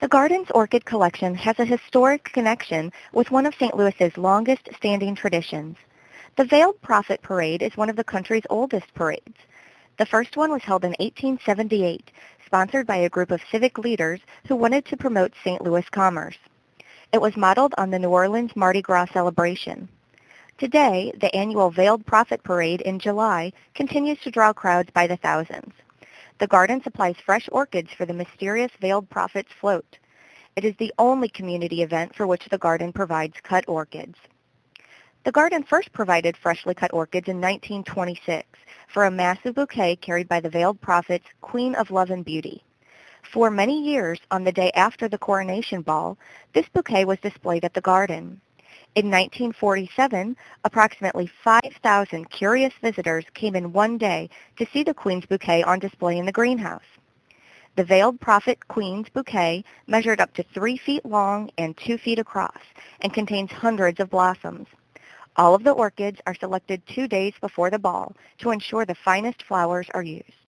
The Garden's orchid collection has a historic connection with one of St. Louis's longest standing traditions. The Veiled Prophet Parade is one of the country's oldest parades. The first one was held in 1878, sponsored by a group of civic leaders who wanted to promote St. Louis commerce. It was modeled on the New Orleans Mardi Gras celebration. Today, the annual Veiled Prophet Parade in July continues to draw crowds by the thousands. The garden supplies fresh orchids for the mysterious Veiled Prophet's float. It is the only community event for which the garden provides cut orchids. The garden first provided freshly cut orchids in 1926 for a massive bouquet carried by the Veiled Prophet's Queen of Love and Beauty. For many years, on the day after the coronation ball, this bouquet was displayed at the garden. In 1947, approximately 5,000 curious visitors came in one day to see the Queen's bouquet on display in the greenhouse. The Veiled Prophet Queen's bouquet measured up to 3 feet long and 2 feet across and contains hundreds of blossoms. All of the orchids are selected two days before the ball to ensure the finest flowers are used.